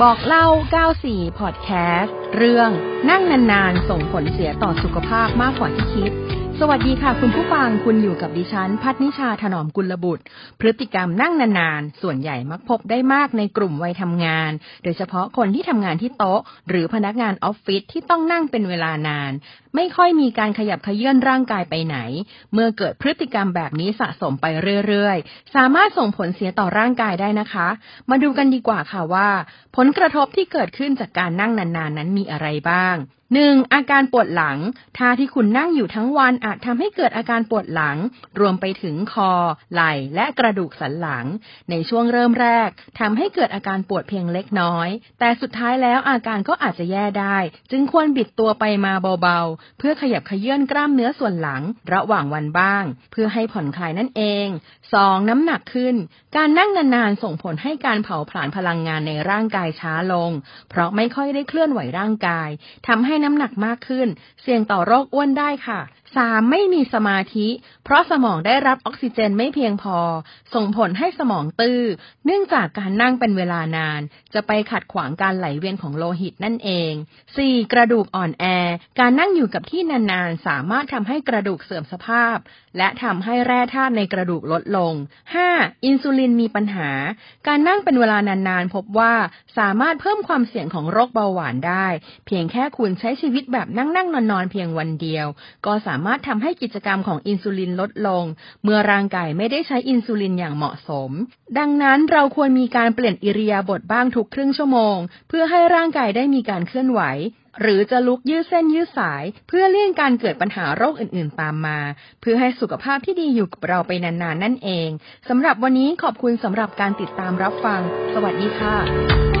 บอกเล่า 94 พอดแคสต์ เรื่องนั่งนานๆ ส่งผลเสียต่อสุขภาพมากกว่าที่คิด สวัสดีค่ะ คุณผู้ฟังคุณอยู่กับดิฉัน พัฒนิชาถนอมกุลบุตร พฤติกรรมนั่งนานๆ ส่วนใหญ่มักพบได้มากในกลุ่มวัยทำงาน โดยเฉพาะคนที่ทำงานที่โต๊ะ หรือพนักงานออฟฟิศที่ต้องนั่งเป็นเวลานาน ไม่ค่อยมีการขยับขยื่นร่างกายไปไหน เมื่อเกิดพฤติกรรมแบบนี้สะสมไปเรื่อยๆ สามารถส่งผลเสียต่อร่างกายได้นะคะ มาดูกันดีกว่าค่ะว่า ผลกระทบที่เกิดขึ้นจากการนั่งนานๆ นั้นมีอะไรบ้าง หนึ่งอาการปวดหลัง ท่าที่คุณนั่งอยู่ทั้งวันอาจทำให้เกิดอาการปวดหลัง รวมไปถึงคอ ไหล่ และกระดูกสันหลัง ในช่วงเริ่มแรกทำให้เกิดอาการปวดเพียงเล็กน้อย แต่สุดท้ายแล้วอาการก็อาจจะแย่ได้ จึงควรบิดตัวไปมาเบาๆ เพื่อขยับขยื่นกล้ามเนื้อส่วนหลัง ระหว่างวันบ้าง เพื่อให้ผ่อนคลายนั่นเอง 2. น้ำหนักขึ้น การนั่งนานๆส่งผลให้การเผาผลาญพลังงานในร่างกายช้าลง เพราะไม่ค่อยได้เคลื่อนไหวร่างกายทำให้น้ำหนักมากขึ้น เสี่ยงต่อโรคอ้วนได้ค่ะ 3. ไม่มีสมาธิ เพราะสมองได้รับออกซิเจนไม่เพียงพอ ส่งผลให้สมองตื้อ เนื่องจากการนั่งเป็นเวลานาน จะไปขัดขวางการไหลเวียนของโลหิตนั่นเอง 4. กระดูกอ่อนแอ การนั่งอยู่กับที่นานๆ สามารถทำให้กระดูกเสื่อมสภาพ และทำให้แร่ธาตุในกระดูกลดลง 5. อินซูลินมีปัญหา การนั่งเป็นเวลานานๆ พบว่าสามารถเพิ่มความเสี่ยงของโรคเบาหวานได้ เพียงแค่คุณใช้ชีวิตแบบนั่งๆนอนๆเพียงวันเดียว ก็สาามารถทำให้กิจกรรมของอินซูลินลดลง เมื่อร่างกายไม่ได้ใช้อินซูลินอย่างเหมาะสม ดังนั้นเราควรมีการเปลี่ยนอิริยาบถบ้างทุกครึ่งชั่วโมง เพื่อให้ร่างกายได้มีการเคลื่อนไหวหรือจะลุกยืดเส้นยืดสาย เพื่อเลี่ยงการเกิดปัญหาโรคอื่นๆ ตามมา เพื่อให้สุขภาพที่ดีอยู่กับเราไปนานๆ นั่นเองสำหรับวันนี้ขอบคุณสำหรับการติดตามรับฟัง สวัสดีค่ะ